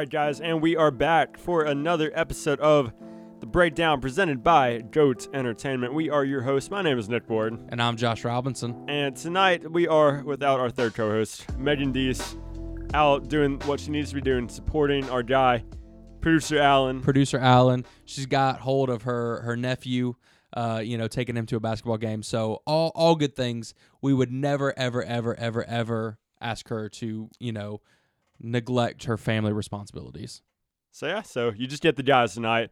right, guys, and we are back for another episode of the breakdown presented by Goats Entertainment. We are your hosts. My name is Nick Ward, And I'm Josh Robinson. and tonight we are without our third co-host, Megan Deese, out doing what she needs to be doing, supporting our guy, producer Allen. Producer Allen. she's got hold of her her nephew, uh, you know, taking him to a basketball game. So all all good things. We would never, ever, ever, ever, ever ask her to, you know, neglect her family responsibilities. So yeah, so you just get the guys tonight,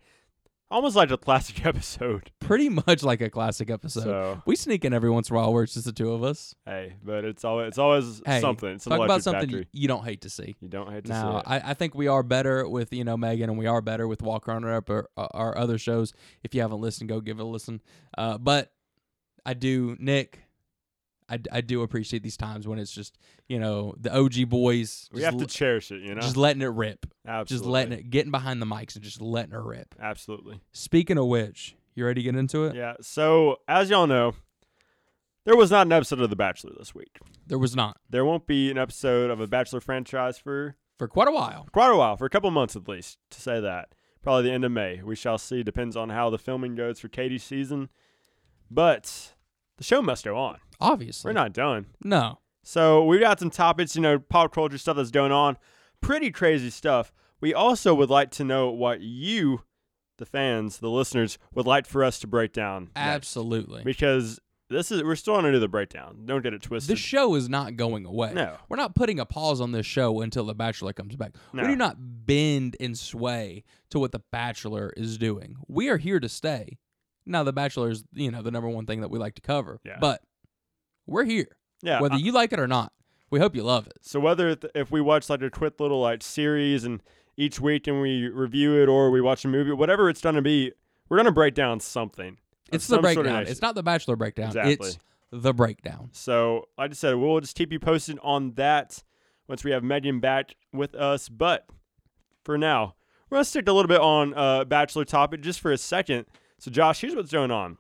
almost like a classic episode. Pretty much like a classic episode. So we sneak in every once in a while where it's just the two of us. hey, but it's always it's always Hey, something. It's Talk about something factory. you don't hate to see. You don't hate to Now, see it. I, I think we are better with you know Megan, and we are better with Walker on Up or uh, our other shows. If you haven't listened, go give it a listen. Uh, but I do, Nick. I, I do appreciate these times when it's just you know the OG boys. we have to l- cherish it, you know. just letting it rip, Absolutely. just letting it, getting behind the mics and just letting it rip. Absolutely. Speaking of which, you ready to get into it? Yeah. So as y'all know, there was not an episode of The Bachelor this week. There was not There won't be an episode of a Bachelor franchise for for quite a while. quite a while, for a couple months at least, to say that. Probably the end of May. We shall see. Depends on how the filming goes for Katie's season. But the show must go on. Obviously, We're not done. No, So we've got some topics, you know, pop culture stuff that's going on. Pretty crazy stuff. We also would like to know what you, the fans, the listeners, would like for us to break down. next. absolutely. Because this is we're still gonna do the breakdown. Don't get it twisted. The show is not going away. no. We're not putting a pause on this show until The Bachelor comes back. No. We do not bend and sway to what The Bachelor is doing. We are here to stay. Now, The Bachelor is, you know, the number one thing that we like to cover. Yeah. But we're here, Yeah. whether uh, you like it or not. We hope you love it. so whether th- if we watch like a quick little like series and each week and we review it or we watch a movie, whatever it's gonna be, we're gonna break down something. It's the some sort of breakdown. It's not The Bachelor breakdown. Exactly. It's the breakdown. So, like I said, we'll just keep you posted on that once we have Megan back with us. But for now, we're going to stick a little bit on uh, Bachelor topic just for a second. So, Josh, here's what's going on.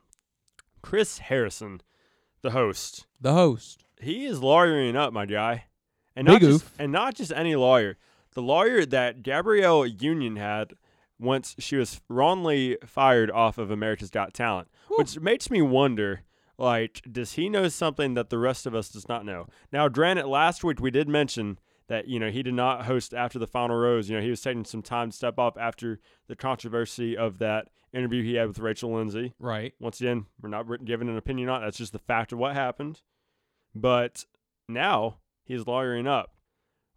Chris Harrison, the host, The host. he is lawyering up, my guy. And Big not just, oof. and not just any lawyer. The lawyer that Gabrielle Union had once she was wrongly fired off of America's Got Talent, which makes me wonder like does he know something that the rest of us does not know? Now, granted, last week we did mention that you know he did not host after the final rose. You know he was taking some time to step up after the controversy of that interview he had with Rachel Lindsay. Right. Once again, we're not giving an opinion on it. That's just the fact of what happened. But now he's lawyering up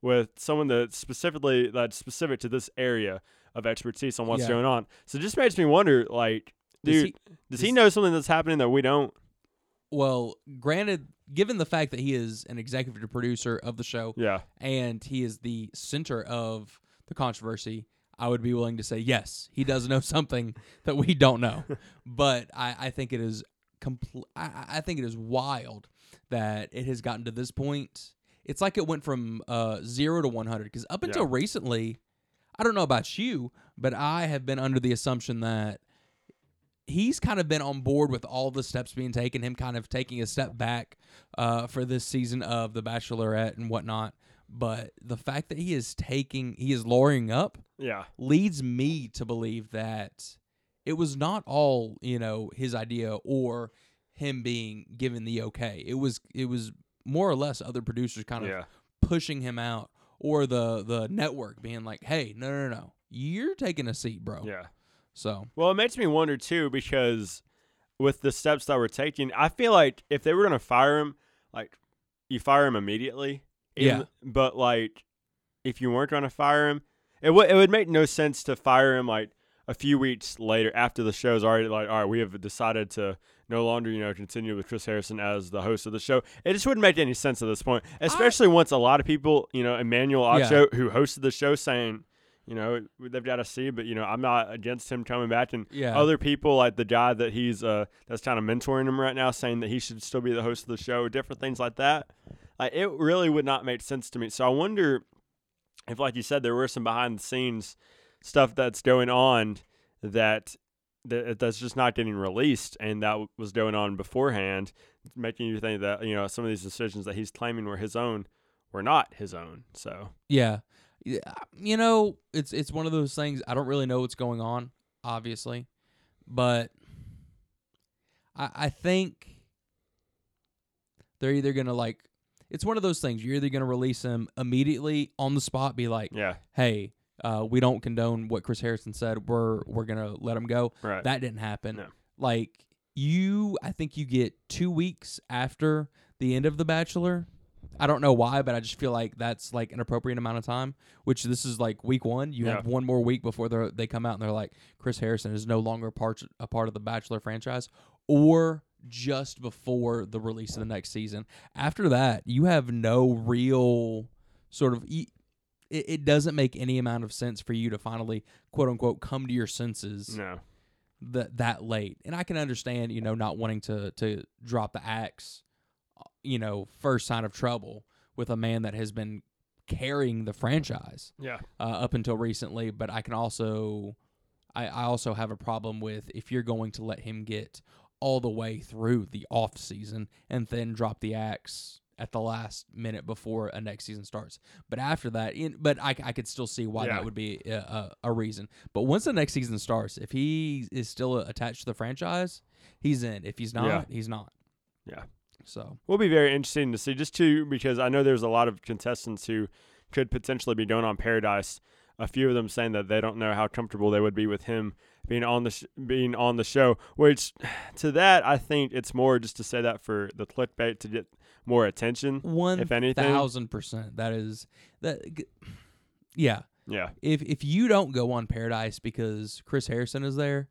with someone that's specifically that's specific to this area of expertise on what's Yeah. going on. So it just makes me wonder, like, Does dude, he- does he know something that's happening that we don't? Well, granted, given the fact that he is an executive producer of the show, Yeah, and he is the center of the controversy, I would be willing to say yes, he does know something that we don't know. but I, I think it is compl- I, I think it is wild that it has gotten to this point. It's like it went from uh, zero to one hundred because up until Yeah. recently, I don't know about you, but I have been under the assumption that he's kind of been on board with all the steps being taken, him kind of taking a step back uh, for this season of The Bachelorette and whatnot. But the fact that he is taking, he is lawyering up, yeah, leads me to believe that it was not all you know his idea or him being given the okay. It was it was more or less other producers kind of yeah. pushing him out or the the network being like, "Hey, no, no, no, you're taking a seat, bro." Yeah. So Well, it makes me wonder too because with the steps that we're taking, I feel like if they were gonna fire him, like you fire him immediately. Yeah. But like, if you weren't gonna fire him, it would it would make no sense to fire him like a few weeks later after the show's already like, all right, we have decided to no longer you know continue with Chris Harrison as the host of the show. It just wouldn't make any sense at this point, especially once a lot of people, you know, Emmanuel Yeah. Who hosted the show, saying. You know they've got to see, but you know I'm not against him coming back, and yeah, other people like the guy that he's uh that's kind of mentoring him right now saying that he should still be the host of the show different things like that like it really would not make sense to me. So i wonder if like you said there were some behind the scenes stuff that's going on that that that's just not getting released and that was going on beforehand making you think that you know some of these decisions that he's claiming were his own were not his own so. Yeah. Yeah, you know, it's it's one of those things. I don't really know what's going on, obviously, but I I think they're either gonna like. It's one of those things. You're either gonna release him immediately on the spot, be like, Yeah. "Hey, uh, we don't condone what Chris Harrison said. We're we're gonna let him go." Right. That didn't happen. No. Like you, I think you get two weeks after the end of The Bachelor. I don't know why, but I just feel like that's like an appropriate amount of time. Which this is like week one. You have one more week before they they come out and they're like Chris Harrison is no longer part a part of the Bachelor franchise, or just before the release of the next season. After that, you have no real sort of. e- It, it doesn't make any amount of sense for you to finally quote unquote come to your senses no. that that late. And I can understand, you know, not wanting to to drop the axe, you know, first sign of trouble with a man that has been carrying the franchise Yeah. uh, up until recently. But I can also, I, I also have a problem with if you're going to let him get all the way through the off season and then drop the axe at the last minute before a next season starts. But after that, in, but I, I could still see why Yeah. that would be a, a, a reason. But once the next season starts, if he is still attached to the franchise, he's in. If he's not, Yeah. he's not. Yeah. So we'll be very interesting to see just to because I know there's a lot of contestants who could potentially be going on Paradise. A few of them saying that they don't know how comfortable they would be with him being on the sh- being on the show. Which, to that, I think it's more just to say that for the clickbait to get more attention. one If anything. thousand percent. That is that. g- Yeah, Yeah, if if you don't go on Paradise because Chris Harrison is there,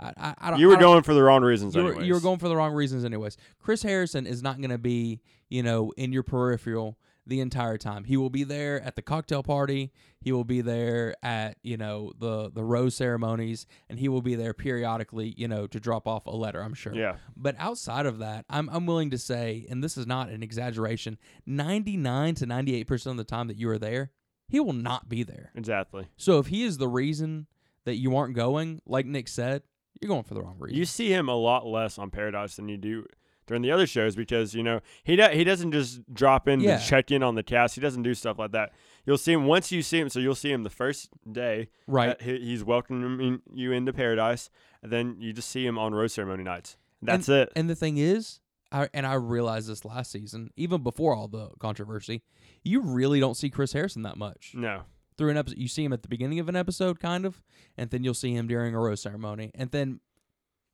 I I, I don't. you were don't- going for the wrong reasons. You were, anyways. you were going for the wrong reasons, anyways. Chris Harrison is not going to be, you know, in your peripheral the entire time. He will be there at the cocktail party. He will be there at, you know, the the rose ceremonies, and he will be there periodically, you know, to drop off a letter. I'm sure. Yeah, But outside of that, I'm I'm willing to say, and this is not an exaggeration, 99 to 98 percent of the time that you are there, he will not be there. exactly. So if he is the reason that you aren't going, like Nick said, you're going for the wrong reason. You see him a lot less on Paradise than you do during the other shows because you know he do, he doesn't just drop in Yeah. to check in on the cast. He doesn't do stuff like that. You'll see him once you see him. So you'll see him the first day. right. Uh, he, he's welcoming you into Paradise, and then you just see him on rose ceremony nights. That's it. And the thing is, I, and I realized this last season, even before all the controversy, you really don't see Chris Harrison that much No, through an episode. You see him at the beginning of an episode, kind of, and then you'll see him during a rose ceremony, and then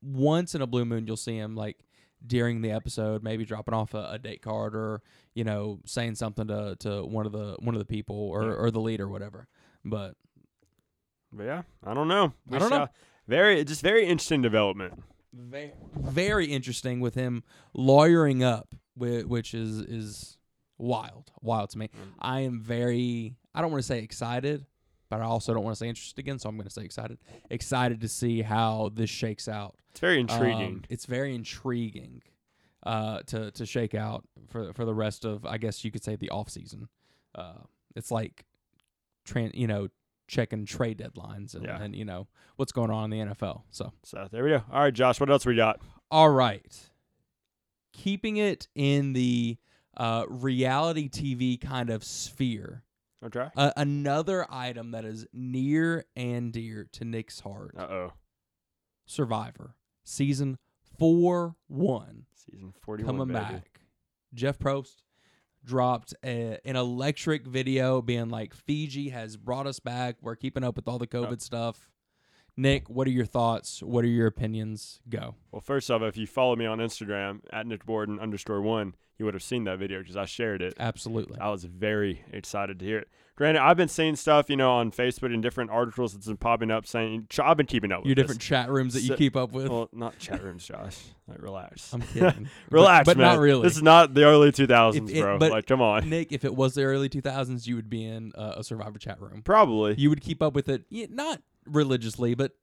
once in a blue moon, you'll see him like during the episode, maybe dropping off a, a date card or you know saying something to, to one of the one of the people or, Yeah. or the lead or whatever. But but yeah, I don't know. I don't know. Very, just very interesting development. very very interesting with him lawyering up, which is is wild, wild to me. Mm. I am very I don't want to say excited, but I also don't want to say interested again, so I'm going to say excited. Excited to see how this shakes out. It's very intriguing. Um, it's very intriguing uh, to to shake out for for the rest of I guess you could say the off season. Uh, it's like, tran you know, checking trade deadlines and, Yeah. and you know what's going on in the NFL. So so there we go. All right, Josh, what else we got? all right, keeping it in the uh, reality TV kind of sphere. Okay. Uh, another item that is near and dear to Nick's heart: Uh oh. Survivor season four one. Season forty-one. coming baby. back. Jeff Probst dropped a, an electric video being like Fiji has brought us back. We're keeping up with all the COVID stuff. Nick, what are your thoughts? What are your opinions? Go. Well, first off, if you follow me on Instagram at Nick Borden underscore one, you would have seen that video because I shared it. Absolutely. I was very excited to hear it. Granted, I've been seeing stuff, you know, on Facebook and different articles that's been popping up saying I've been keeping up with Your this. different chat rooms that you keep up with. Well, not chat rooms, Josh. Like, relax. I'm kidding. relax, but, but not really. This is not the early 2000s, If it- bro. but- like, come on. Nick, if it was the early 2000s, you would be in uh, a Survivor chat room. Probably. You would keep up with it, yeah, not religiously, but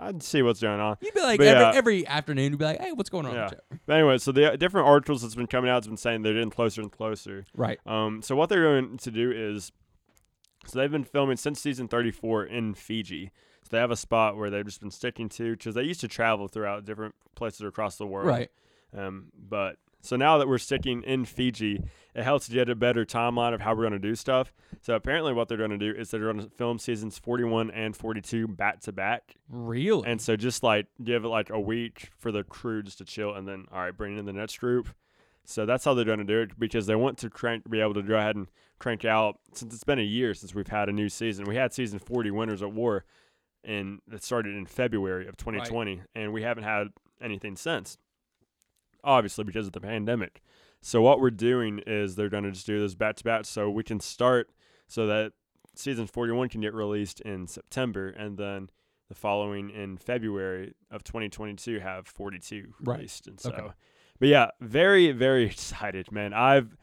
I'd see what's going on. you'd be like But every, yeah. every afternoon. You'd be like, "Hey, what's going on?" Yeah. room? But anyway, so the uh, different articles that's been coming out has been saying they're getting closer and closer. Right. Um, so what they're going to do is, so they've been filming since season 34 in Fiji. So they have a spot where they've just been sticking to because they used to travel throughout different places across the world. Right. Um, but So now that we're sticking in Fiji, it helps get a better timeline of how we're going to do stuff. So apparently, what they're going to do is they're going to film seasons 41 and 42 back to back. Really? And so just like give it like a week for the crew just to chill, and then all right, bring in the next group. So that's how they're going to do it because they want to crank, be able to go ahead and crank out since it's been a year since we've had a new season. We had season 40 Winners at War, and it started in February of 2020, and we haven't had anything since. Obviously, because of the pandemic. So what we're doing is they're going to just do this back to back, so we can start so that season 41 can get released in September, and then the following in February of 2022 have 42 Right. released. And so, Okay. but yeah, very very excited, man. I've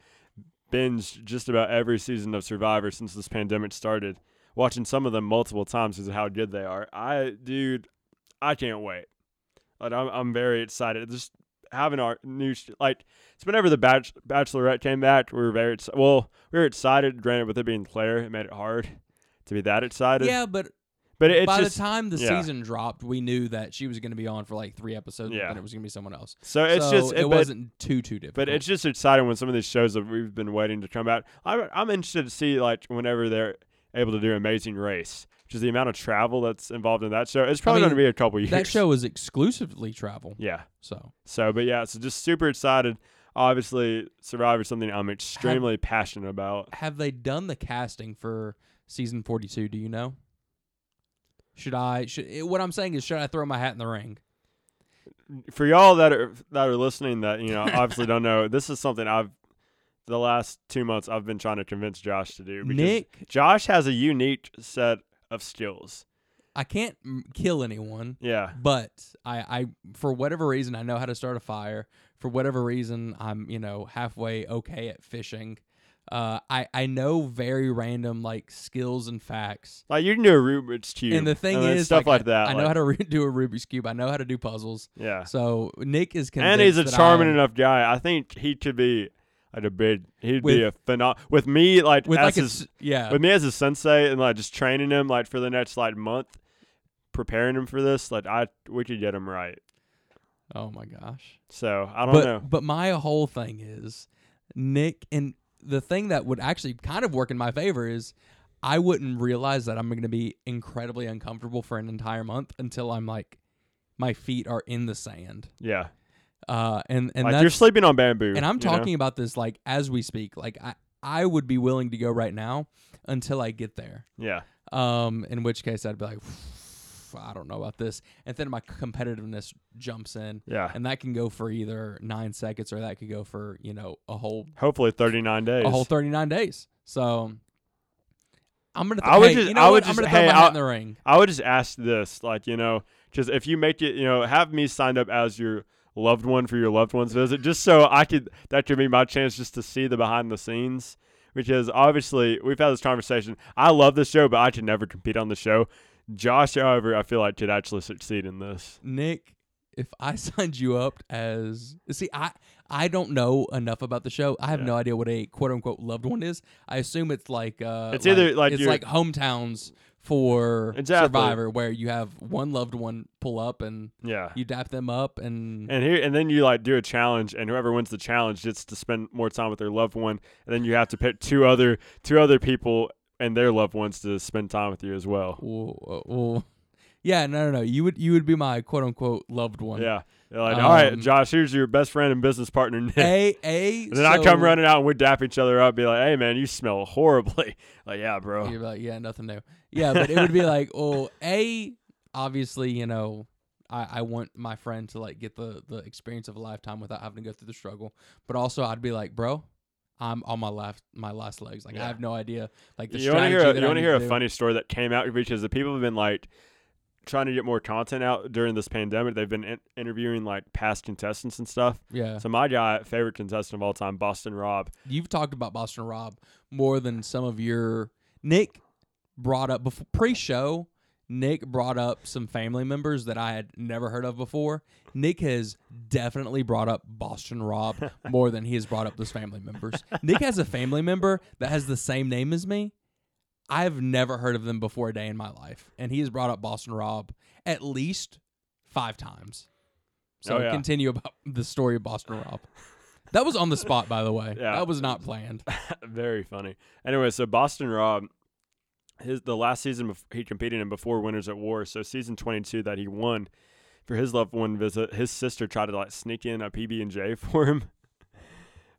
binged just about every season of Survivor since this pandemic started, watching some of them multiple times because of how good they are. I, dude, I can't wait. Like I'm, I'm very excited. Just having our new like it's whenever the Bach- Bachelorette came back, we were very well. We were excited. Granted, with it being Claire, it made it hard to be that excited. yeah, but but it's by just the time the yeah. season dropped, we knew that she was going to be on for like three episodes, Yeah. and it was going to be someone else. so it's so just it, but- wasn't too too different. But it's just exciting when some of these shows that we've been waiting to come out. I'm, I'm interested to see like whenever they're able to do Amazing Race, is the amount of travel that's involved in that show. It's probably mean, going to be a couple years. that show is exclusively travel. yeah. So So, but yeah, so just super excited. Obviously, Survivor is something I'm extremely passionate about. have they done the casting for season forty two? Do you know? Should I? Should eh, what I'm saying is, should I throw my hat in the ring? For y'all that are that are listening, that you know obviously don't know, this is something I've the last two months I've been trying to convince Josh to do. Because Nick, Josh has a unique set of skills. I can't mm, kill anyone. Yeah. but I, I for whatever reason I know how to start a fire. For whatever reason, I'm you know halfway okay at fishing. Uh, I I know very random like skills and facts. Like you can do a Rubik's cube, And the thing then is, stuff like, I, that. I know like- how to re- do a Rubik's cube. I know how to do puzzles. Yeah, So Nick is convinced and he's a charming enough guy. I think he could be like a big. He'd With- be a phenom with me like with as like his, s- yeah. with me as a sensei and like just training him like for the next like month, preparing him for this. Like I, we could get him right. oh my gosh. So I don't but know. but my whole thing is Nick and the thing that would actually kind of work in my favor is I wouldn't realize that I'm going to be incredibly uncomfortable for an entire month until I'm like my feet are in the sand. Yeah, Uh and and like you're sleeping on bamboo. and I'm you know? talking about this like as we speak. Like I I would be willing to go right now until I get there. Yeah, Um in which case I'd be like I don't know about this. And then my competitiveness jumps in yeah. and that can go for either nine seconds or that could go for you know a whole Hopefully, 39 days. a whole 39 days so i'm gonna th- I would hey, just- you know I what? would i'm just- hey, I'll- in the ring I would just ask this, like you know, just if you make it, you know, have me signed up as your loved one for your loved one's visit, just so I could that could be my chance just to see the behind the scenes. Because obviously we've had this conversation. I love this show, but I could never compete on the show. Josh, however, I feel like could actually succeed in this. nick if i signed you up as see i i don't know enough about the show i have Yeah. no idea what a quote unquote loved one is i assume it's like uh It's either like it's like hometowns for Exactly. survivor where you have one loved one pull up and Yeah. you dap them up and And here and then you like do a challenge and whoever wins the challenge gets to spend more time with their loved one and then you have to pick two other two other people and their loved ones to spend time with you as well. well, well, yeah no no no you would you would be my quote unquote loved one Yeah. They're like, all right, Um, Josh, here's your best friend and business partner, Nick. A A. and then I come running out and we dap each other up, be like, hey, man, you smell horribly. like, yeah, bro. You're like, yeah, nothing new. Yeah, but it would be like, well, A, obviously, you know, I, I want my friend to like get the the experience of a lifetime without having to go through the struggle. But also, I'd be like, bro, I'm on my last my last legs. Like, Yeah. I have no idea. Like the you want to hear, a, you want to hear a do. funny story that came out because the people have been like trying to get more content out during this pandemic. They've been in- interviewing like past contestants and stuff. Yeah, So my guy, favorite contestant of all time, Boston Rob. you've talked about Boston Rob more than some of your Nick brought up before pre-show. Nick brought up some family members that I had never heard of before. Nick has definitely brought up Boston Rob more than he has brought up those family members. Nick has a family member that has the same name as me. I've never heard of them before a day in my life, and he has brought up Boston Rob at least five times. So Oh, yeah. continue about the story of Boston Rob. That was on the spot, by the way. Yeah. That was not planned. Very funny. Anyway, so Boston Rob, his the last season he competed in before Winners at War, so season 22 that he won for his loved one visit, his sister tried to like sneak in a PB and J for him.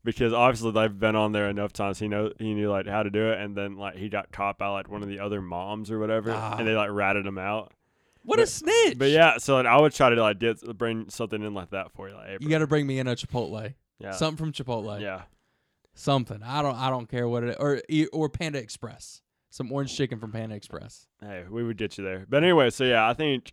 Because obviously they've been on there enough times, he know he knew like how to do it, and then like he got caught by like one of the other moms or whatever, Ah. and they like ratted him out. What a But- snitch! But yeah, so like, I would try to like get bring something in like that for you, like hey, you got to bring me in a Chipotle. yeah, Something from Chipotle. yeah, Something. I don't. I don't care what it or or Panda Express. Some orange chicken from Panda Express. hey, we would get you there. But anyway, so yeah, I think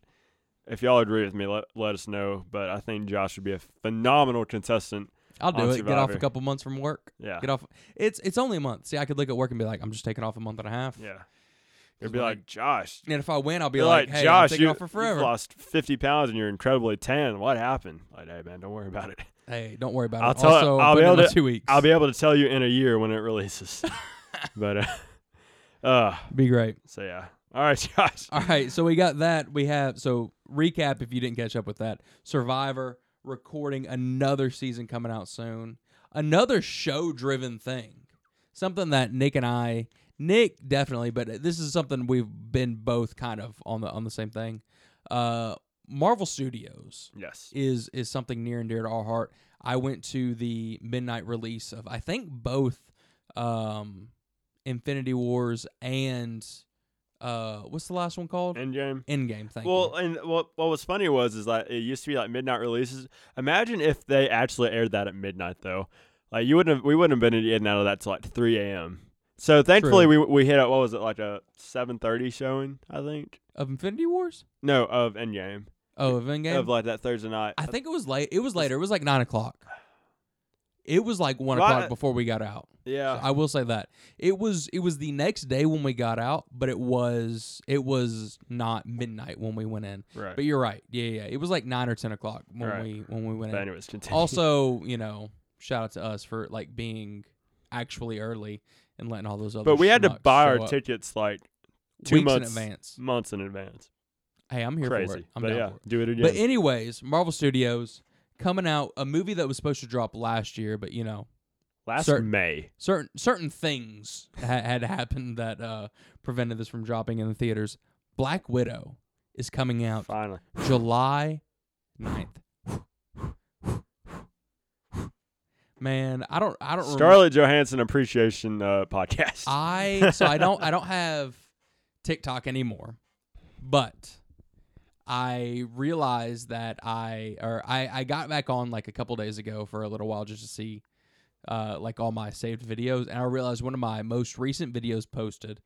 if y'all agree with me, let let us know. But I think Josh would be a phenomenal contestant. I'll do it. Get off a couple months from work. Yeah, Get off. It's it's only a month. See, I could look at work and be like, I'm just taking off a month and a half. yeah. You'd be like- Josh, And if I win, I'll be like, like, Hey, Josh, you, off for you've forever. lost 50 pounds and you're incredibly tan. What happened? Like, hey man, don't worry about it. Hey, don't worry about I'll it. tell- also, I'll be able to- two weeks. I'll be able to tell you in a year when it releases. but uh, uh, be great. so yeah. All right, Josh. All right, so we got that. We have so recap if you didn't catch up with that. Survivor recording another season coming out soon. Another show-driven thing. Something that Nick and I, Nick definitely, but this is something we've been both kind of on the on the same thing. Uh Marvel Studios Yes. is is something near and dear to our heart. I went to the midnight release of I think both um Infinity Wars and uh what's the last one called? Endgame. Endgame. Thank you. Well, you. and what what was funny was is that it used to be like midnight releases. Imagine if they actually aired that at midnight though. Like you wouldn't have, we wouldn't have been in and out of that till like three a.m. So thankfully we we hit a, what was it like a seven thirty showing I think. Of Infinity Wars? No, of Endgame Oh, of Endgame. of like that Thursday night. I think it was late. It was later. It was like nine o'clock. It was like one Well, I- o'clock before we got out. yeah. I will say that it was it was the next day when we got out, but it was it was not midnight when we went in. right. But you're right. Yeah, yeah. It was like nine or ten o'clock when Right. we when we went But in. anyways, continue. Also, you know, shout out to us for like being actually early and letting all those other. but we had to buy our up tickets like two weeks months in advance. months in advance. Hey, I'm here Crazy. for it. I'm but down yeah, for it. do it again. But anyways, Marvel Studios coming out a movie that was supposed to drop last year, but you know, Last certain- May. certain certain things ha- had happened that uh, prevented this from dropping in the theaters. Black Widow is coming out Finally. July 9th. Man, I don't I don't remember. Scarlett Johansson appreciation uh, podcast. I so I don't I don't have TikTok anymore, but I realized that I or I I got back on like a couple days ago for a little while just to see uh like all my saved videos, and I realized one of my most recent videos posted,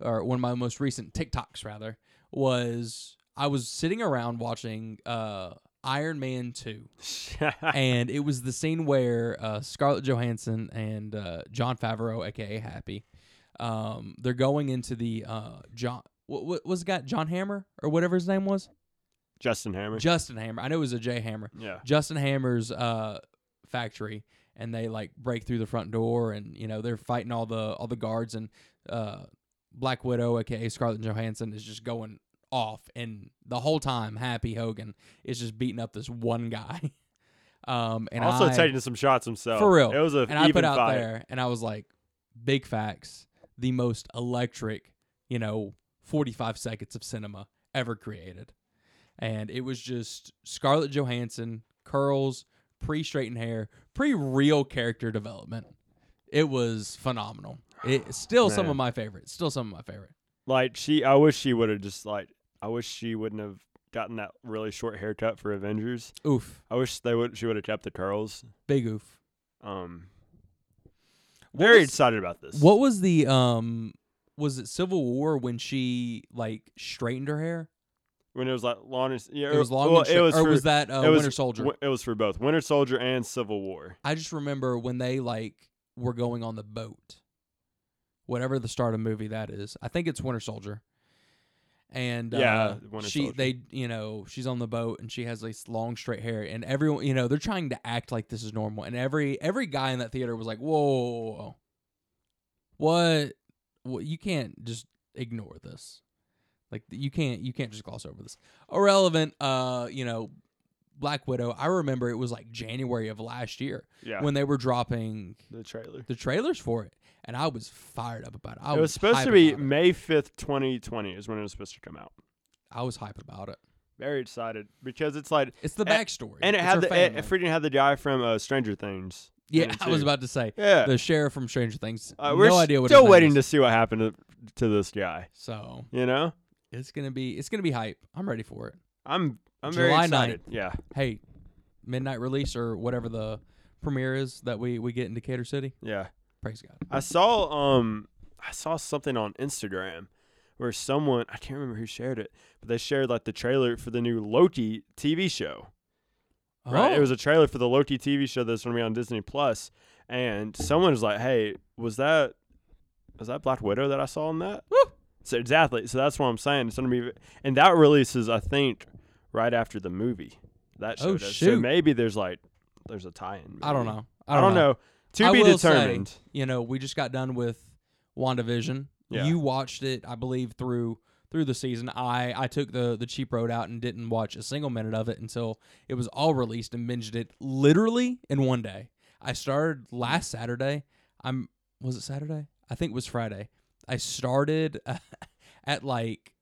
or one of my most recent TikToks rather, was I was sitting around watching uh Iron Man two and it was the scene where uh, Scarlett Johansson and uh, Jon Favreau, aka Happy, um, they're going into the uh, John. What, what was the guy? John Hammer or whatever his name was. Justin Hammer. Justin Hammer. I know it was a J Hammer. yeah. Justin Hammer's uh, factory, and they like break through the front door, and you know they're fighting all the all the guards, and uh, Black Widow, aka Scarlett Johansson, is just going off, and the whole time Happy Hogan is just beating up this one guy. um, and also I, taking some shots himself. For real. It was a and I put out fight. there, and I was like, big facts, the most electric, you know, 45 seconds of cinema ever created. And it was just Scarlett Johansson, curls, pre straightened hair, pre real character development. It was phenomenal. It still some of my favorites. Still some of my favorite. Like she, I wish she would have just like. I wish she wouldn't have gotten that really short haircut for Avengers. Oof. I wish they would. She would have kept the curls. Big oof. Um, What very was- excited about this. What was the um was it Civil War when she like straightened her hair? when it was like long as yeah, It was long well, and it was or for, was that uh, was Winter Soldier? It was for both Winter Soldier and Civil War. I just remember when they like were going on the boat. Whatever the start of movie that is. I think it's Winter Soldier. And Yeah, uh, she Soldier. they you know, she's on the boat and she has this long straight hair and everyone you know, they're trying to act like this is normal and every every guy in that theater was like, "Whoa. whoa, whoa, whoa. What what you can't just ignore this." Like you can't you can't just gloss over this. Irrelevant, uh, you know, Black Widow, I remember it was like January of last year Yeah. when they were dropping the trailer. the trailers for it, and I was fired up about it. I it was supposed to be. May fifth, twenty twenty, is when it was supposed to come out. I was hype about it. Very excited because it's like, It's the And- backstory, and it It's had the it, family. it freaking had the guy from uh, Stranger Things. Yeah, I was about to say Yeah. the sheriff from Stranger Things. Uh, we're no idea what. still waiting to see what happened to, to this guy. So You know, it's gonna be it's gonna be hype. I'm ready for it. I'm I'm very July excited. Yeah, Hey, midnight release or whatever the premiere is that we we get in Decatur City. yeah. Praise God. I saw um I saw something on Instagram where someone I can't remember who shared it, but they shared like the trailer for the new Loki TV show. Right, Oh. it was a trailer for the Loki TV show that's going to be on Disney Plus, and someone was like, "Hey, was that was that Black Widow that I saw in that?" Woo. So exactly, so that's what I'm saying. It's going to be, and that releases I think right after the movie. That show Oh, does. So maybe there's like there's a tie-in. I don't know. I don't, know. To I be will say- determined. You know, we just got done with WandaVision. Yeah. You watched it, I believe, through through the season. I I took the the cheap road out and didn't watch a single minute of it until it was all released and binged it literally in one day. I started last Saturday. I'm was it Saturday? I think it was Friday. I started at like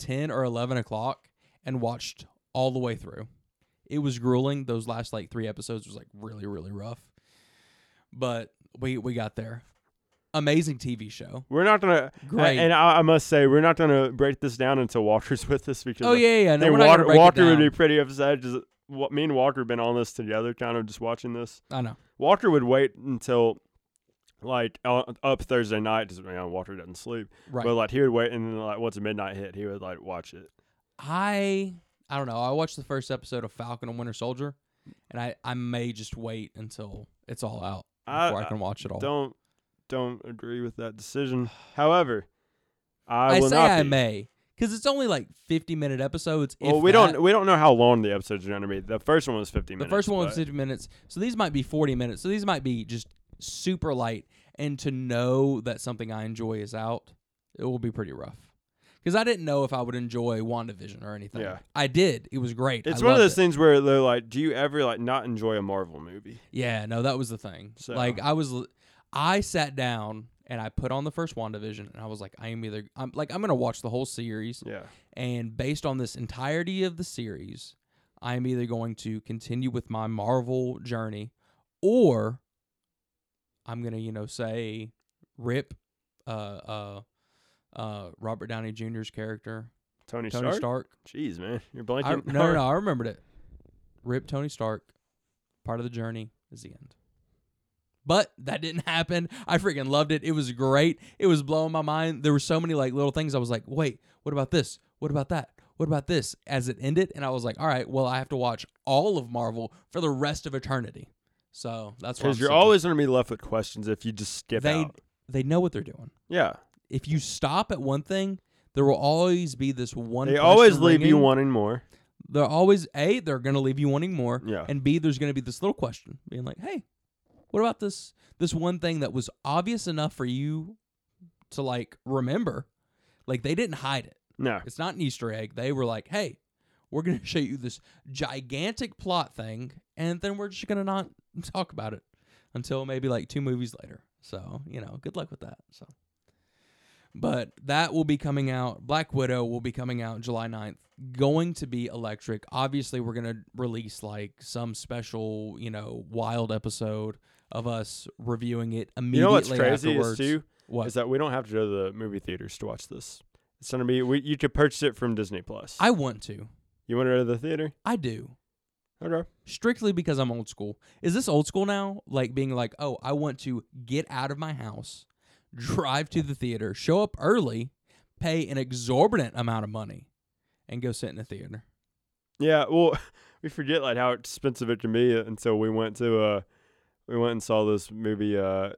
ten or eleven o'clock and watched all the way through. It was grueling. Those last like three episodes was like really really rough, but we we got there. Amazing TV show. We're not gonna. Great. And I, I must say, we're not gonna break this down until Walker's with us because Oh I yeah, yeah. No, think we're not Walker, gonna break Walker it would be pretty upset. Just what me and Walker have been on this together, kind of just watching this. I know. Walker would wait until like uh, up Thursday night. Just, you know, Walker doesn't sleep, Right. but like he would wait, and then like once midnight hit, he would like watch it. I I don't know. I watched the first episode of Falcon and Winter Soldier, and I I may just wait until it's all out I, before I, can watch it all. don't don't agree with that decision. However, I, I will say not I be. may because it's only like fifty minute episodes. if Well, we that. don't we don't know how long the episodes are going to be. The first one was fifty The minutes. first one was 50 minutes. So these might be 40 minutes. So these might be just super light. And to know that something I enjoy is out, it will be pretty rough. Because I didn't know if I would enjoy WandaVision or anything. Yeah. I did. It was great. It's I one of those it. things where they're like, "Do you ever like not enjoy a Marvel movie?" Yeah, no, that was the thing. So- Like I was, I sat down and I put on the first WandaVision, and I was like, I am either, I'm like, I'm gonna watch the whole series, Yeah, and based on this entirety of the series, I am either going to continue with my Marvel journey, or I'm gonna, you know, say, rip, uh, uh, uh, Robert Downey Jr.'s character, Tony, Tony Stark. Stark. Jeez, man, you're I, blanking. no, no, no, I remembered it. Rip Tony Stark. Part of the journey is the end. But that didn't happen. I freaking loved it. It was great. It was blowing my mind. There were so many like little things. I was like, wait, what about this? What about that? What about this? As it ended, and I was like, all right, well, I have to watch all of Marvel for the rest of eternity. So that's Because you're thinking. always going to be left with questions if you just skip they out. they know what they're doing. Yeah, If you stop at one thing, there will always be this one. they always leave you wanting more. they're always a they're gonna leave you wanting more Yeah. and b there's gonna be this little question being like hey what about this this one thing that was obvious enough for you to like remember like they didn't hide it No, it's not an easter egg they were like hey we're gonna show you this gigantic plot thing and then we're just gonna not talk about it until maybe like two movies later so you know good luck with that so but that will be coming out. Black Widow will be coming out July 9th. Going to be electric. Obviously, we're going to release like some special, you know, wild episode of us reviewing it immediately you know what's crazy afterwards. is too what? is that we don't have to go to the movie theaters to watch this. It's gonna be we, you could purchase it from Disney Plus. I want to. you want to go to the theater? I do. Okay. Strictly because I'm old school. Is this old school now? Like being like, oh, I want to get out of my house, drive to the theater, show up early, pay an exorbitant amount of money, and go sit in the theater. Yeah. Well, we forget like how expensive it can be until we went to uh we went and saw this movie. Uh,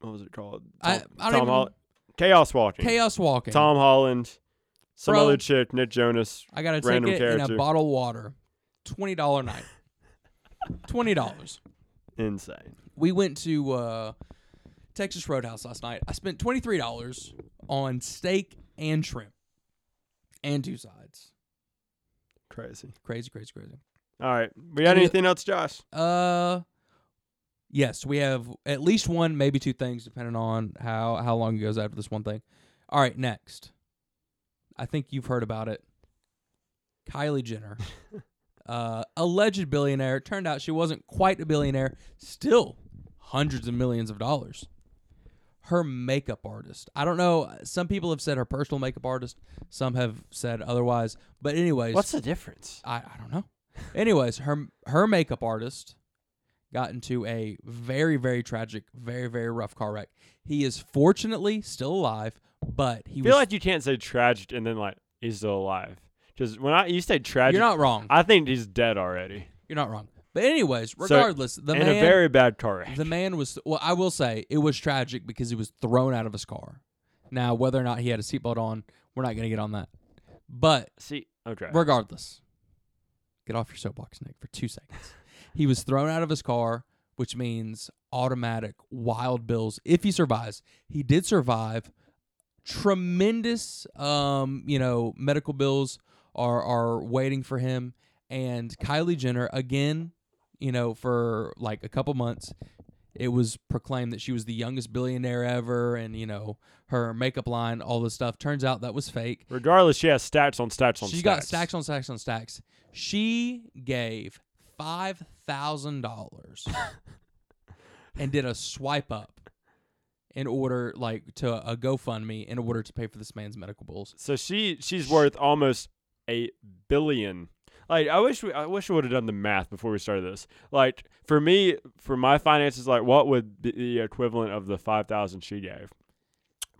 what was it called? I- Tom, I don't Tom Hol- Chaos Walking. Chaos Walking. Tom Holland, some Bro. other chick, Nick Jonas. I got a Random ticket and a bottle of water. Twenty dollar night. Twenty dollars. Insane. We went to uh, Texas Roadhouse last night. I spent twenty three dollars on steak and shrimp, and two sides. Crazy. Crazy, crazy, crazy. All right. We got Any- anything else, Josh? Uh, yes, we have at least one, maybe two things, depending on how how long it goes after this one thing. All right, next. I think you've heard about it. Kylie Jenner, uh, alleged billionaire. Turned out she wasn't quite a billionaire. Still, hundreds of millions of dollars. Her makeup artist. I don't know. Some people have said her personal makeup artist. Some have said otherwise. But anyways, What's the difference? I, I don't know. Anyways, her her makeup artist got into a very very tragic, very very rough car wreck. He is fortunately still alive, but he I feel was. like you can't say tragic and then like he's still alive. Because when I you say tragic, you're not wrong. I think he's dead already. You're not wrong. But anyways, regardless, the in man a very bad car wreck. the man was. Well, I will say it was tragic because he was thrown out of his car. Now, whether or not he had a seatbelt on, we're not going to get on that. But See, okay. Regardless, get off your soapbox, Nick, for two seconds. He was thrown out of his car, which means automatic wild bills if he survives. He did survive. Tremendous, um, you know, medical bills are are waiting for him. And Kylie Jenner, again, you know, for like a couple months, it was proclaimed that she was the youngest billionaire ever, and you know, her makeup line, all this stuff. Turns out that was fake. Regardless, she has stats on stats on She stats. got stacks on stacks on stacks. She gave five thousand dollars and did a swipe up in order, like, to a GoFundMe in order to pay for this man's medical bills. So she she's worth almost a billion. Like I wish we I wish we would have done the math before we started this. Like for me, for my finances, like what would be the equivalent of the five thousand she gave?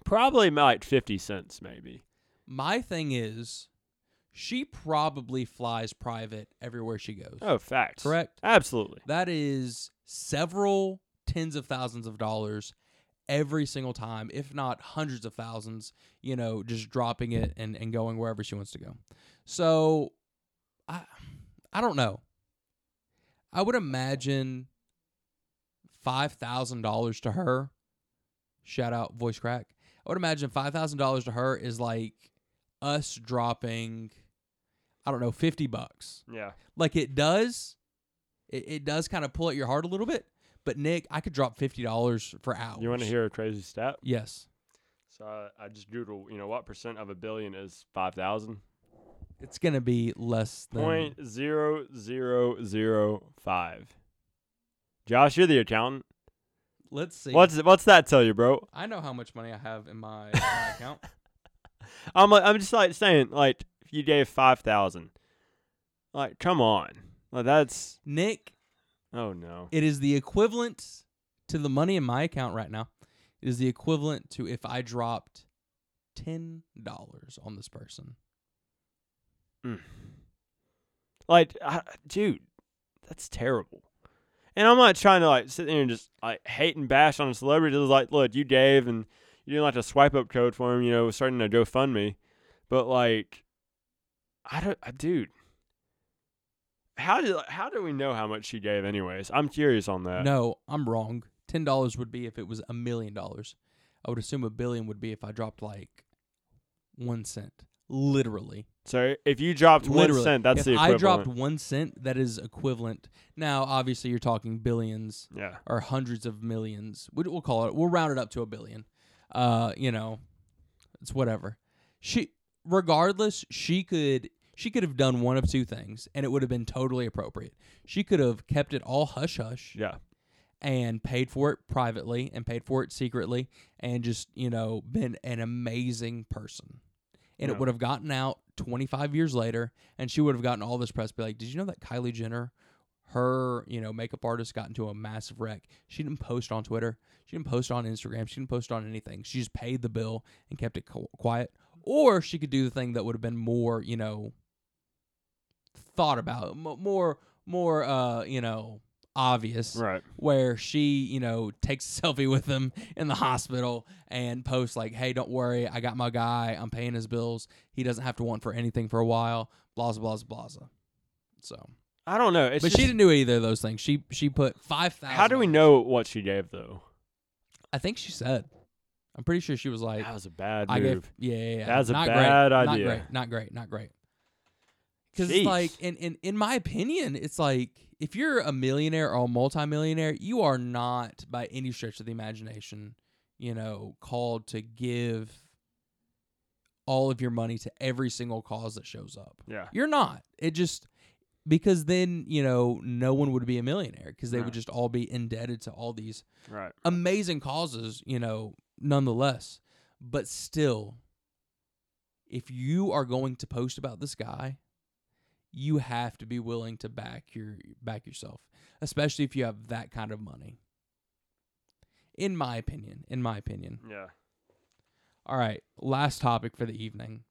Probably like fifty cents, maybe. My thing is, she probably flies private everywhere she goes. Oh, facts. Correct. Absolutely. That is several tens of thousands of dollars every single time, if not hundreds of thousands, you know, just dropping it and, and going wherever she wants to go. So I I don't know. I would imagine five thousand dollars to her. Shout out voice crack. I would imagine five thousand dollars to her is like us dropping I don't know, fifty bucks Yeah. like it does it, it does kind of pull at your heart a little bit but nick i could drop $50 for hours You want to hear a crazy stat? yes So I, I just googled, you know, what percent of a billion is five thousand? it's gonna be less than Point zero zero zero five. Josh, you're the accountant. let's see What's what's that tell you, bro? i know how much money i have in my, my account I'm like, I'm just like saying, like, you gave five thousand, like, come on, like that's nick oh no, it is the equivalent to the money in my account right now. It is the equivalent to if i dropped $10 on this person. Mm. Like, I, dude, that's terrible. And I'm not trying to like sit there and just like hate and bash on a celebrity. It's like, look, you gave and you didn't like a swipe up code for him, you know, starting to GoFundMe, but like, I don't, I, dude. How did how do we know how much she gave anyways? I'm curious on that. no i'm wrong $10 would be if it was a million dollars i would assume a billion would be if i dropped like one cent literally So if you dropped one Literally. cent, that's if the I dropped one cent, that is equivalent. Now, obviously, you're talking billions yeah. or hundreds of millions. We- We'll call it. We'll round it up to a billion. Uh, you know, it's whatever. She, regardless, she could she could have done one of two things, and it would have been totally appropriate. She could have kept it all hush hush Yeah. and paid for it privately and paid for it secretly, and just you know been an amazing person and Yeah. it would have gotten out 25 years later and she would have gotten all this press be like did you know that kylie jenner her you know makeup artist got into a massive wreck she didn't post on twitter she didn't post on instagram she didn't post on anything she just paid the bill and kept it qu- quiet or she could do the thing that would have been more you know thought about m- more more uh you know obvious Right. where she, you know, takes a selfie with him in the hospital and posts like, "Hey, don't worry, I got my guy. I'm paying his bills. He doesn't have to want for anything for a while." Blah blah blah blah. So, I don't know. It's but just, she didn't do either of those things. She she put five thousand. How do we know what she gave though? I think she said. I'm pretty sure she was like, That was a bad "I move. gave." Yeah, yeah, yeah. That's a not bad great, idea. Not great. Not great. Not great. Because Jeez. it's like, in, in in my opinion, it's like if you're a millionaire or a multimillionaire, you are not by any stretch of the imagination, you know, called to give all of your money to every single cause that shows up. Yeah. You're not. It just because then you know no one would be a millionaire because they Right. would just all be indebted to all these Right. amazing causes, you know, nonetheless. But still, if you are going to post about this guy, you have to be willing to back your back yourself, especially if you have that kind of money. In my opinion, in my opinion. Yeah. All right, last topic for the evening.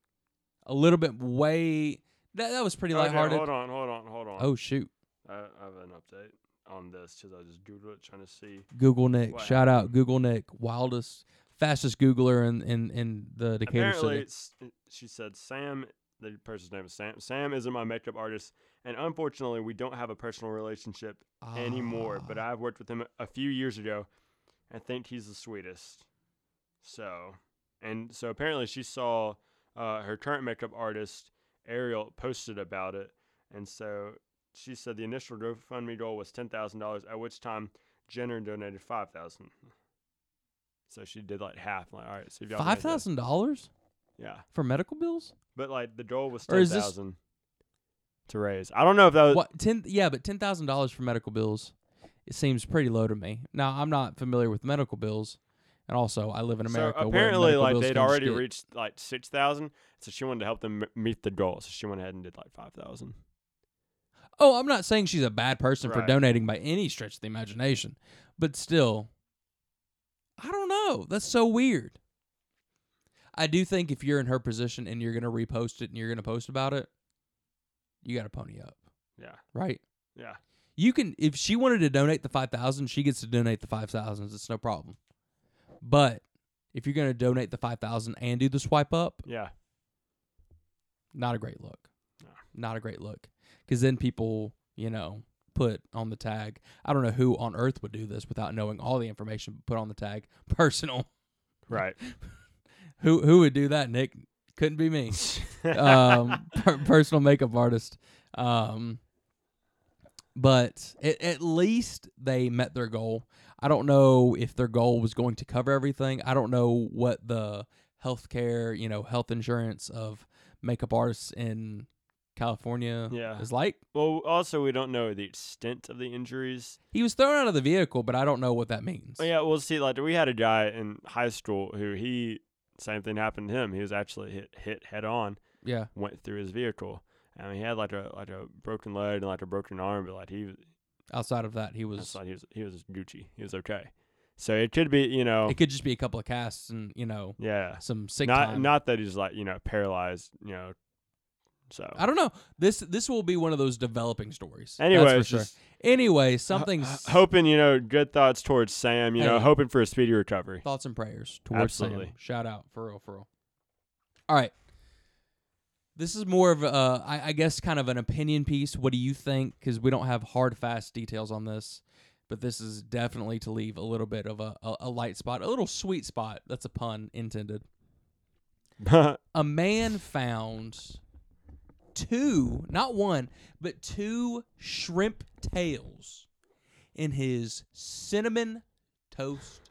A little bit way that, that was pretty Okay, lighthearted. hold on, hold on, hold on. Oh shoot. I, I have an update on this because I just googled it trying to see. Google Nick. Shout out? Google Nick, wildest, fastest Googler in in, in the Decatur Apparently, City. it's, she said Sam. The person's name is Sam. Sam isn't my makeup artist, and unfortunately, we don't have a personal relationship anymore. But Ah. I've worked with him a- a few years ago, and think he's the sweetest. So, and so apparently, she saw uh, her current makeup artist Ariel posted about it, and so she said the initial GoFundMe goal was ten thousand dollars, at which time Jenner donated five thousand. So she did like half. Like, all right, so if y'all Five thousand dollars Yeah, for medical bills? but like the goal was ten thousand to raise. I don't know if that was. What ten? Yeah, but ten thousand dollars for medical bills. It seems pretty low to me. Now I'm not familiar with medical bills, and also I live in America. so apparently, like they'd already reached like six thousand, so she wanted to help them m- meet the goal. So she went ahead and did like five thousand. Oh, I'm not saying she's a bad person for donating by any stretch of the imagination, but still, I don't know. That's so weird. I do think if you're in her position and you're gonna repost it and you're gonna post about it, you got to pony up, Yeah, right? yeah, You can if she wanted to donate the five thousand, she gets to donate the five thousands. It's no problem. But if you're gonna donate the five thousand and do the swipe up, yeah. not a great look. No. Not a great look. Because then people, you know, put on the tag. I don't know who on earth would do this without knowing all the information. Put on the tag personal. Right. Who who would do that? Nick couldn't be me. um, per- personal makeup artist. Um, but at, at least they met their goal. I don't know if their goal was going to cover everything. I don't know what the healthcare, you know, health insurance of makeup artists in California Yeah. is like. well, also we don't know the extent of the injuries. He was thrown out of the vehicle, but I don't know what that means. Oh, yeah, we'll see. Like we had a guy in high school who he same thing happened to him. He was actually hit hit head on, Yeah. went through his vehicle. I mean, he had like a like a broken leg and like a broken arm, but like he Outside of that, he was. Like he was he was Gucci. He was okay. So it could be you know It could just be a couple of casts and you know yeah some sick not time. not that he's like you know paralyzed you know so I don't know. This this will be one of those developing stories. Anyway for sure. Anyway, something's hoping you know good thoughts towards Sam you know Hey. hoping for a speedy recovery thoughts and prayers towards Sam. Absolutely. Shout out for real, for real. All right. This is more of a, I, I guess, kind of an opinion piece. What do you think? Because we don't have hard, fast details on this, but this is definitely to leave a little bit of a, a, a light spot, a little sweet spot. That's a pun intended. A man found two, not one, but two shrimp tails in his cinnamon toast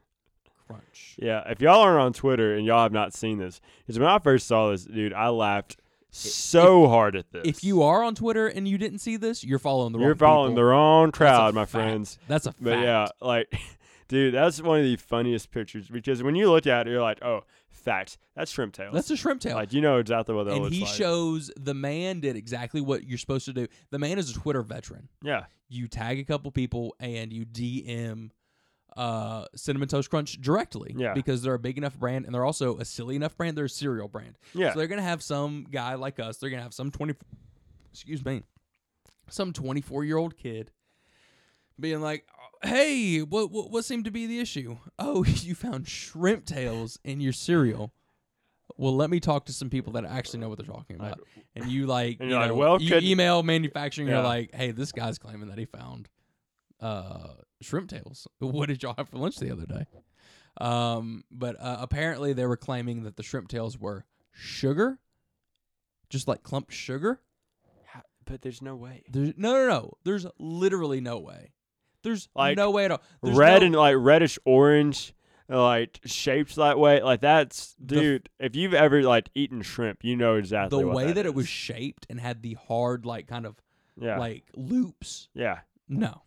crunch. yeah if y'all aren't on Twitter and y'all have not seen this because when I first saw this dude I laughed so hard at this If you are on Twitter and you didn't see this, you're following the wrong you're following people. the wrong crowd my fact. friends That's a fact. But yeah, like, dude, that's one of the funniest pictures because when you look at it, you're like, oh, facts. That's shrimp tail. That's a shrimp tail. like you know exactly what that and looks he like. shows the man did exactly what you're supposed to do. The man is a Twitter veteran. yeah, You tag a couple people and you DM uh, Cinnamon Toast Crunch directly. Yeah. Because they're a big enough brand and they're also a silly enough brand. They're a cereal brand. yeah, So they're gonna have some guy like us. They're gonna have some twenty, excuse me, some twenty-four year old kid being like, "Hey, what, what what seemed to be the issue? Oh, you found shrimp tails in your cereal. Well, let me talk to some people that actually know what they're talking about." And you like, And you like, know, well, you could- email manufacturing. Yeah. You're like, "Hey, this guy's claiming that he found uh shrimp tails. What did y'all have for lunch the other day?" Um, but uh, apparently they were claiming that the shrimp tails were sugar, just like clumped sugar. But there's no way. There's no, no, no. There's literally no way. There's Like, no way at all. There's Red no- and like reddish orange, like shaped that way. Like that's dude. if you've ever like eaten shrimp, you know exactly the way that, it was shaped and had the hard, like kind of Yeah. like loops. yeah. No,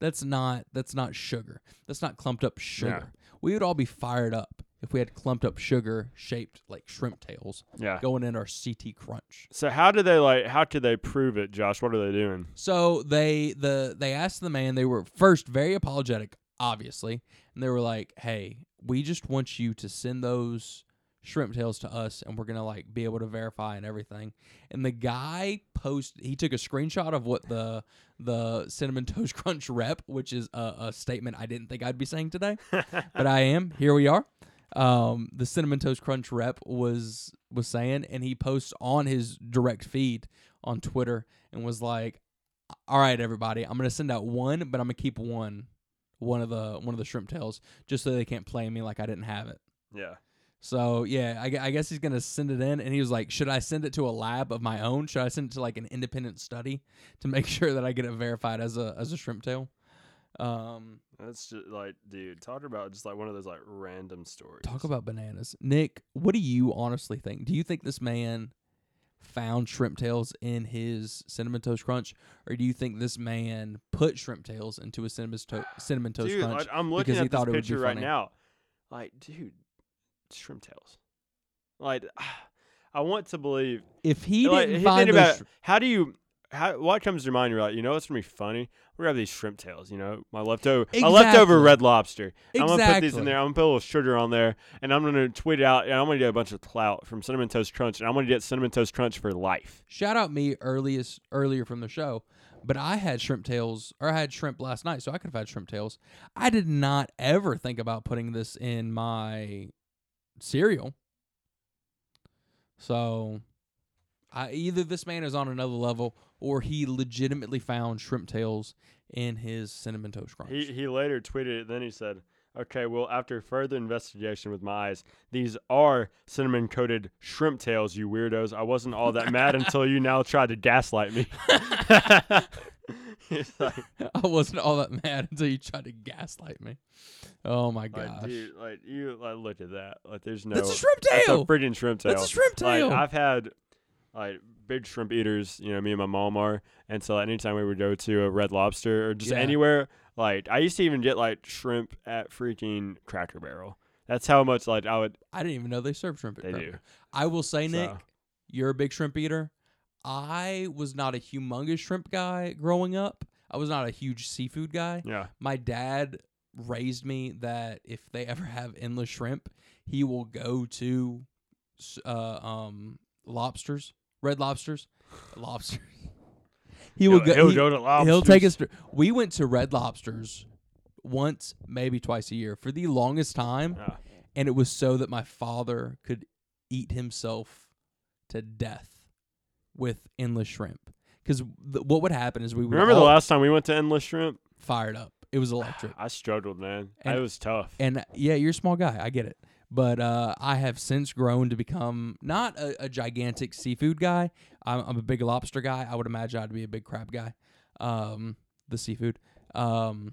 that's not. That's not sugar. That's not clumped up sugar. We would all be fired up if we had clumped up sugar shaped like shrimp tails Yeah. going in our CT crunch. So how did they like? How could they prove it, Josh? What are they doing? So they the they asked the man. They were first very apologetic, obviously, and they were like, "Hey, we just want you to send those shrimp tails to us, and we're gonna like be able to verify and everything." And the guy post he took a screenshot of what the the cinnamon toast crunch rep, which is a, a statement I didn't think I'd be saying today, but I am. Here we are. Um, the cinnamon toast crunch rep was was saying, and he posts on his direct feed on Twitter and was like, "All right, everybody, I'm gonna send out one, but I'm gonna keep one, one of the one of the shrimp tails, just so they can't play me like I didn't have it." yeah. So yeah, I, I guess he's gonna send it in, and he was like, "Should I send it to a lab of my own? Should I send it to like an independent study to make sure that I get it verified as a as a shrimp tail?" Um, That's just like, dude, talk about just like one of those like random stories. Talk about bananas. Nick, what do you honestly think? Do you think this man found shrimp tails in his cinnamon toast crunch, or do you think this man put shrimp tails into a cinnamon, to- cinnamon toast dude, crunch? like, I'm looking at this picture right now. Like, dude, shrimp tails. Like, I want to believe. if he like, didn't find about sh- how do you. How, what comes to your mind? You're like, you know, what's gonna be funny. We're gonna have these shrimp tails. You know, my leftover, my leftover red lobster. I'm gonna put these in there. I'm gonna put a little sugar on there, and I'm gonna tweet it out. And I'm gonna get a bunch of clout from cinnamon toast crunch, and I'm gonna get cinnamon toast crunch for life. shout out me earliest earlier from the show, but I had shrimp tails, or I had shrimp last night, so I could have had shrimp tails. I did not ever think about putting this in my cereal. So, I either this man is on another level, or he legitimately found shrimp tails in his cinnamon toast crunch. He he later tweeted it. Then he said, "Okay, well, after further investigation with my eyes, these are cinnamon coated shrimp tails. You weirdos! I wasn't all that mad until you now tried to gaslight me." Like, I wasn't all that mad until you tried to gaslight me. Oh my gosh, like, dude, like you, like look at that. Like, there's no. that's a shrimp that's a tail. freaking shrimp tail. That's a shrimp tail. Like I've had like big shrimp eaters, you know, me and my mom are, and so anytime we would go to a Red Lobster or just Yeah. anywhere, like I used to even get like shrimp at freaking Cracker Barrel. That's how much like I would. I didn't even know they serve shrimp at They Cracker. do. I will say, Nick, you're a big shrimp eater. I was not a humongous shrimp guy growing up. I was not a huge seafood guy. Yeah, My dad raised me that if they ever have endless shrimp, he will go to uh, um, lobsters, red lobsters, lobsters. He will go. He'll he- go to lobsters. He'll take us. We went to Red Lobsters once, maybe twice a year for the longest time, Yeah. and it was so that my father could eat himself to death with endless shrimp. Because th- what would happen is we would Remember the all last time we went to Endless Shrimp? fired up. It was electric. I struggled, man. And- it was tough. And uh, yeah, you're a small guy. I get it. But uh, I have since grown to become not a, a gigantic seafood guy. I'm, I'm a big lobster guy. I would imagine I'd be a big crab guy. Um, the seafood. Um,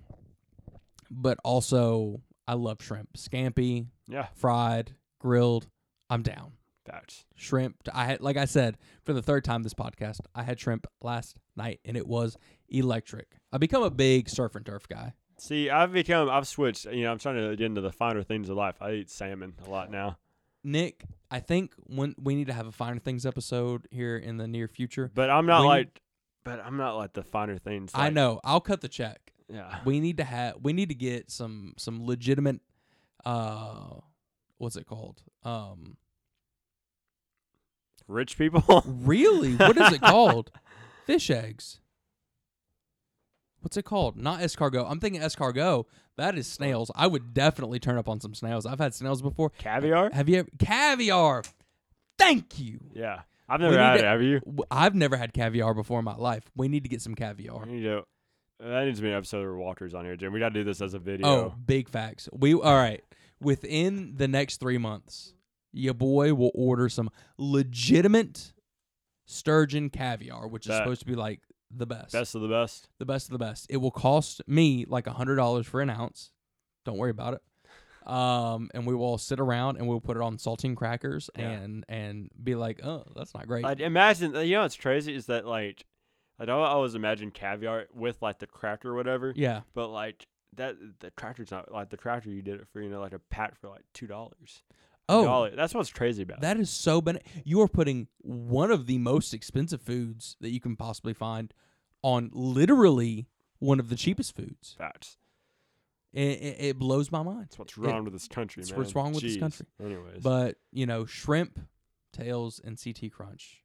but also, I love shrimp. Scampi, Yeah, fried, grilled. I'm down. facts. Shrimp. I had, like I said, for the third time this podcast, I had shrimp last night, and it was electric. I become a big surf and turf guy. See, I've become, I've switched. You know, I'm trying to get into the finer things of life. I eat salmon a lot now, Nick, I think when we need to have a finer things episode here in the near future. but I'm not When like, but I'm not like the finer things. I know. I'll cut the check. Yeah. We need to have. We need to get some some legitimate. Uh, what's it called? Um, Rich people. really, what is it called? Fish eggs. What's it called? Not escargot. I'm thinking escargot. That is snails. I would definitely turn up on some snails. I've had snails before. Caviar. Have you ever caviar? Thank you. Yeah. I've We never need had to- it. Have you? W- I've never had caviar before in my life. We need to get some caviar. We need to. That needs to be an episode of Walters on here, Jim. We got to do this as a video. Oh, big facts. We all right. Within the next three months, your boy will order some legitimate sturgeon caviar, which is supposed to be like the best, Best of the best. the best of the best. It will cost me like a hundred dollars for an ounce. Don't worry about it. Um, and we will sit around and we'll put it on saltine crackers Yeah. and and be like, oh, that's not great. I'd imagine. You know what's crazy is that like, I don't always imagine caviar with like the cracker or whatever. yeah, But like that, the cracker's not like the cracker you did it for. You know, like a pack for like two dollars. Oh, that's what's crazy about. it. that is so ben- You are putting one of the most expensive foods that you can possibly find on literally one of the cheapest foods. Facts. It, it, it blows my mind. That's what's It- wrong with this country, man. what's wrong with this country. Anyways, But you know, shrimp, tails, and CT crunch.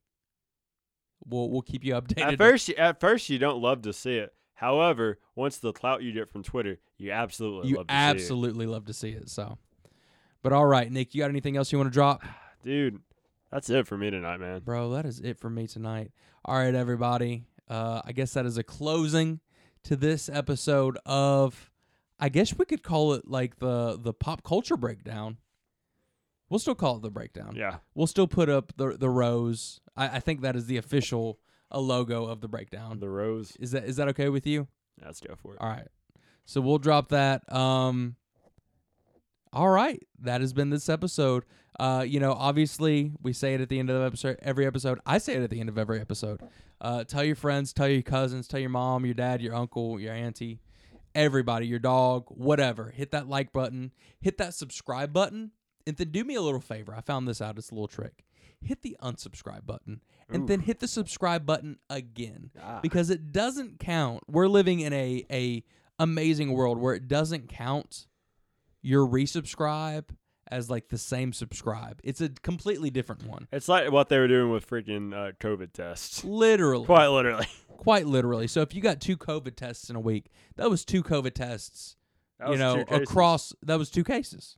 We'll we'll keep you updated. at first, you, at first you don't love to see it. However, once the clout you get from Twitter, you absolutely you love to see absolutely love to see it. So, but all right, Nick, you got anything else you want to drop. Dude, that's it for me tonight, man. bro? That is it for me tonight. All right, everybody. Uh, I guess that is a closing to this episode of. I guess we could call it like the the pop culture breakdown. We'll still call it the breakdown. Yeah. We'll still put up the the rose. I, I think that is the official a logo of the breakdown. The rose. Is that is that okay with you? Let's go for it. All right. So we'll drop that. Um All right. That has been this episode. Uh, you know, obviously we say it at the end of the episode every episode. I say it at the end of every episode. Uh tell your friends, tell your cousins, tell your mom, your dad, your uncle, your auntie, everybody, your dog, whatever. Hit that like button, hit that subscribe button, and then do me a little favor. I found this out. It's a little trick. Hit the unsubscribe button and then hit the subscribe button again Ah. because it doesn't count. We're living in a a amazing world where it doesn't count your resubscribe as like the same subscribe. It's a completely different one. It's like what they were doing with freaking uh, COVID tests. Literally. Quite literally. Quite literally. So if you got two COVID tests in a week, that was two COVID tests, That you was know, across that was two cases.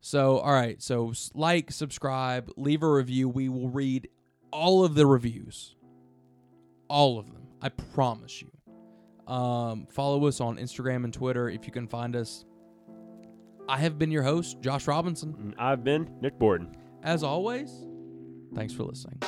So, all right. So, like, subscribe, leave a review. We will read all of the reviews. All of them. I promise you. Um, follow us on Instagram and Twitter if you can find us. I have been your host, Josh Robinson. And I've been Nick Borden. As always, thanks for listening.